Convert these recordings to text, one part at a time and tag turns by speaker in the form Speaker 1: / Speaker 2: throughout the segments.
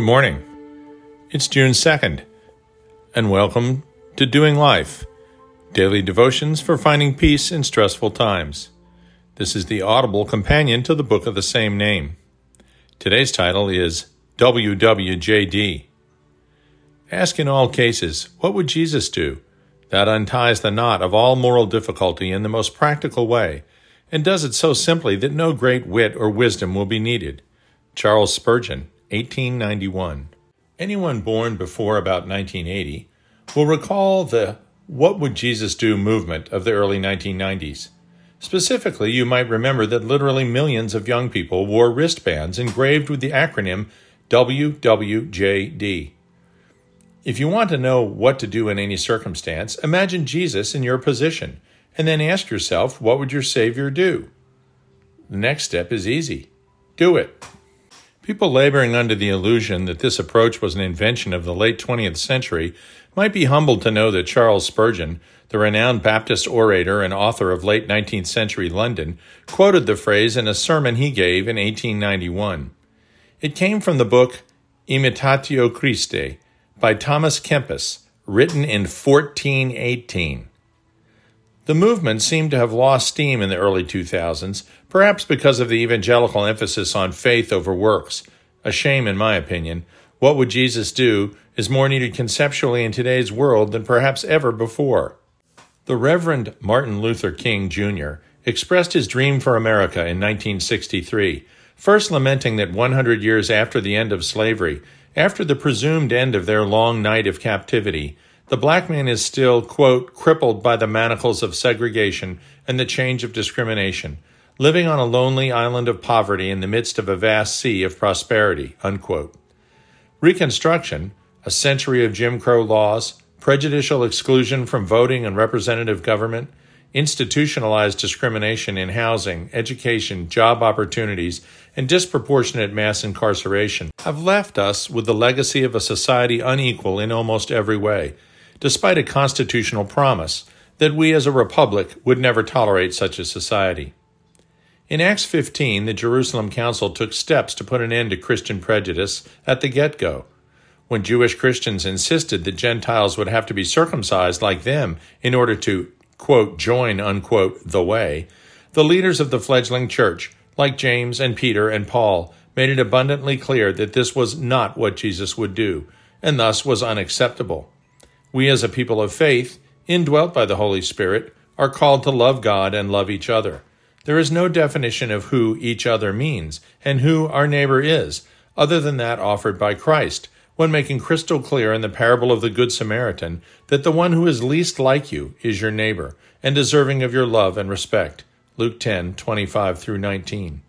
Speaker 1: Good morning. It's June 2nd, and welcome to Doing Life Daily Devotions for Finding Peace in Stressful Times. This is the audible companion to the book of the same name. Today's title is WWJD. Ask in all cases, what would Jesus do? That unties the knot of all moral difficulty in the most practical way, and does it so simply that no great wit or wisdom will be needed. Charles Spurgeon, 1891. Anyone born before about 1980 will recall the What Would Jesus Do movement of the early 1990s. Specifically, you might remember that literally millions of young people wore wristbands engraved with the acronym WWJD. If you want to know what to do in any circumstance, imagine Jesus in your position, and then ask yourself, what would your Savior do? The next step is easy do it. People laboring under the illusion that this approach was an invention of the late 20th century might be humbled to know that Charles Spurgeon, the renowned Baptist orator and author of late 19th century London, quoted the phrase in a sermon he gave in 1891. It came from the book Imitatio Christi by Thomas Kempis, written in 1418. The movement seemed to have lost steam in the early 2000s, perhaps because of the evangelical emphasis on faith over works. A shame, in my opinion. What would Jesus do is more needed conceptually in today's world than perhaps ever before. The Reverend Martin Luther King Jr. expressed his dream for America in 1963, first lamenting that 100 years after the end of slavery, after the presumed end of their long night of captivity, the black man is still, quote, crippled by the manacles of segregation and the change of discrimination, living on a lonely island of poverty in the midst of a vast sea of prosperity, unquote. Reconstruction, a century of Jim Crow laws, prejudicial exclusion from voting and representative government, institutionalized discrimination in housing, education, job opportunities, and disproportionate mass incarceration have left us with the legacy of a society unequal in almost every way despite a constitutional promise that we as a republic would never tolerate such a society. In Acts 15, the Jerusalem Council took steps to put an end to Christian prejudice at the get go. When Jewish Christians insisted that Gentiles would have to be circumcised like them in order to, quote, join, unquote, the way, the leaders of the fledgling church, like James and Peter and Paul, made it abundantly clear that this was not what Jesus would do, and thus was unacceptable. We, as a people of faith, indwelt by the Holy Spirit, are called to love God and love each other. There is no definition of who each other means and who our neighbor is, other than that offered by Christ, when making crystal clear in the parable of the Good Samaritan that the one who is least like you is your neighbor and deserving of your love and respect. Luke 10 25 through 19.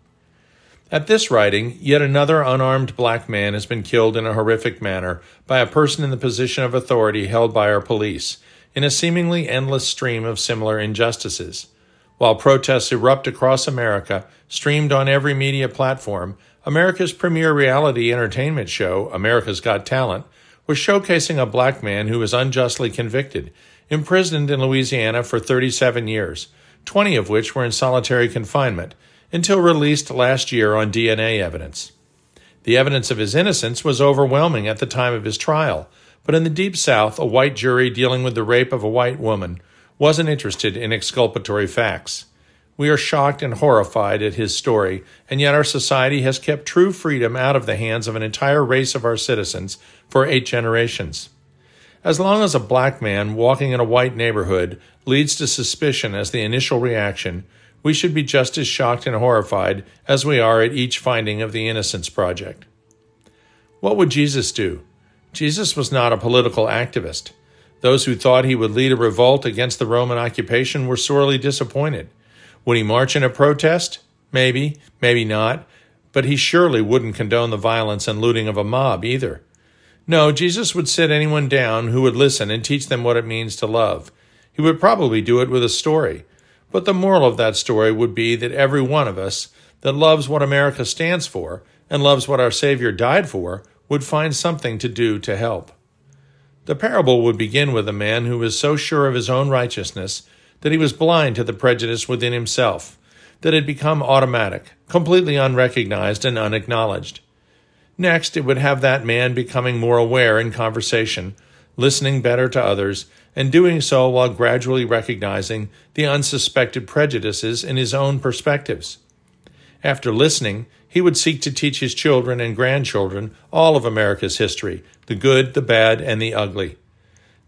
Speaker 1: At this writing, yet another unarmed black man has been killed in a horrific manner by a person in the position of authority held by our police, in a seemingly endless stream of similar injustices. While protests erupt across America, streamed on every media platform, America's premier reality entertainment show, America's Got Talent, was showcasing a black man who was unjustly convicted, imprisoned in Louisiana for 37 years, 20 of which were in solitary confinement until released last year on DNA evidence. The evidence of his innocence was overwhelming at the time of his trial, but in the Deep South, a white jury dealing with the rape of a white woman wasn't interested in exculpatory facts. We are shocked and horrified at his story, and yet our society has kept true freedom out of the hands of an entire race of our citizens for eight generations. As long as a black man walking in a white neighborhood leads to suspicion as the initial reaction, we should be just as shocked and horrified as we are at each finding of the Innocence Project. What would Jesus do? Jesus was not a political activist. Those who thought he would lead a revolt against the Roman occupation were sorely disappointed. Would he march in a protest? Maybe, maybe not, but he surely wouldn't condone the violence and looting of a mob either. No, Jesus would sit anyone down who would listen and teach them what it means to love. He would probably do it with a story. But the moral of that story would be that every one of us that loves what America stands for and loves what our Savior died for would find something to do to help. The parable would begin with a man who was so sure of his own righteousness that he was blind to the prejudice within himself, that had become automatic, completely unrecognized and unacknowledged. Next, it would have that man becoming more aware in conversation, listening better to others, and doing so while gradually recognizing the unsuspected prejudices in his own perspectives. After listening, he would seek to teach his children and grandchildren all of America's history the good, the bad, and the ugly.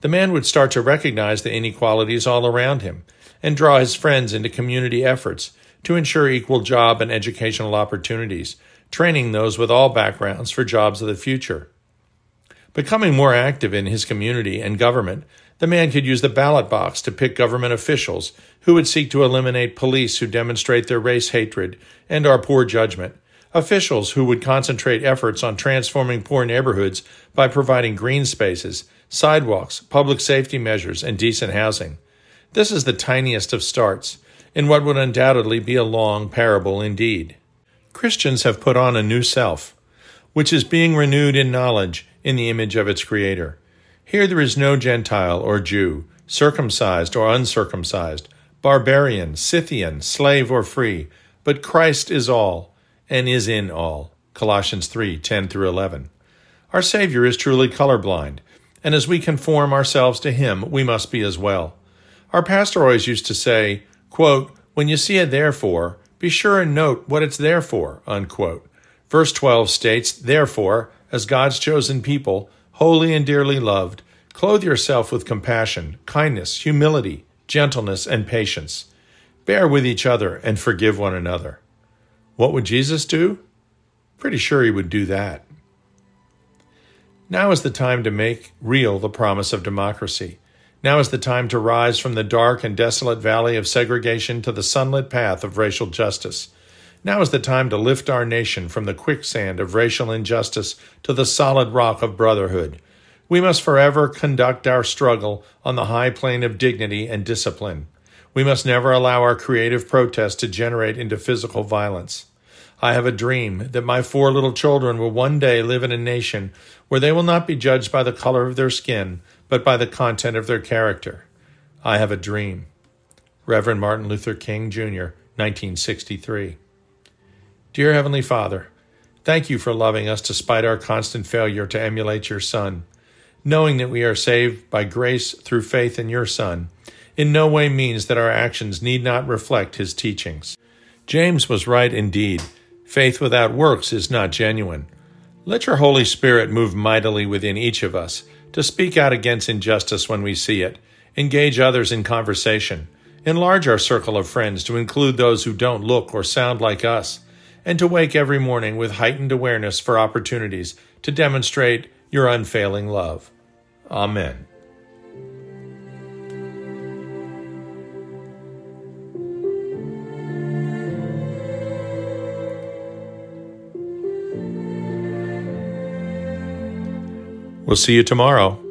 Speaker 1: The man would start to recognize the inequalities all around him and draw his friends into community efforts to ensure equal job and educational opportunities, training those with all backgrounds for jobs of the future. Becoming more active in his community and government, the man could use the ballot box to pick government officials who would seek to eliminate police who demonstrate their race hatred and our poor judgment, officials who would concentrate efforts on transforming poor neighborhoods by providing green spaces, sidewalks, public safety measures, and decent housing. This is the tiniest of starts, in what would undoubtedly be a long parable indeed. Christians have put on a new self, which is being renewed in knowledge in the image of its Creator. Here there is no Gentile or Jew, circumcised or uncircumcised, barbarian, Scythian, slave or free, but Christ is all and is in all. Colossians 3 10 through 11. Our Savior is truly colorblind, and as we conform ourselves to Him, we must be as well. Our pastor always used to say, quote, When you see a therefore, be sure and note what it's there for. Unquote. Verse 12 states, Therefore, as God's chosen people, holy and dearly loved, clothe yourself with compassion, kindness, humility, gentleness, and patience. Bear with each other and forgive one another. What would Jesus do? Pretty sure he would do that. Now is the time to make real the promise of democracy. Now is the time to rise from the dark and desolate valley of segregation to the sunlit path of racial justice. Now is the time to lift our nation from the quicksand of racial injustice to the solid rock of brotherhood. We must forever conduct our struggle on the high plane of dignity and discipline. We must never allow our creative protest to generate into physical violence. I have a dream that my four little children will one day live in a nation where they will not be judged by the color of their skin, but by the content of their character. I have a dream. Reverend Martin Luther King, Jr., 1963. Dear Heavenly Father, thank you for loving us despite our constant failure to emulate your Son. Knowing that we are saved by grace through faith in your Son, in no way means that our actions need not reflect his teachings. James was right indeed. Faith without works is not genuine. Let your Holy Spirit move mightily within each of us to speak out against injustice when we see it, engage others in conversation, enlarge our circle of friends to include those who don't look or sound like us, and to wake every morning with heightened awareness for opportunities to demonstrate your unfailing love. Amen. We'll see you tomorrow.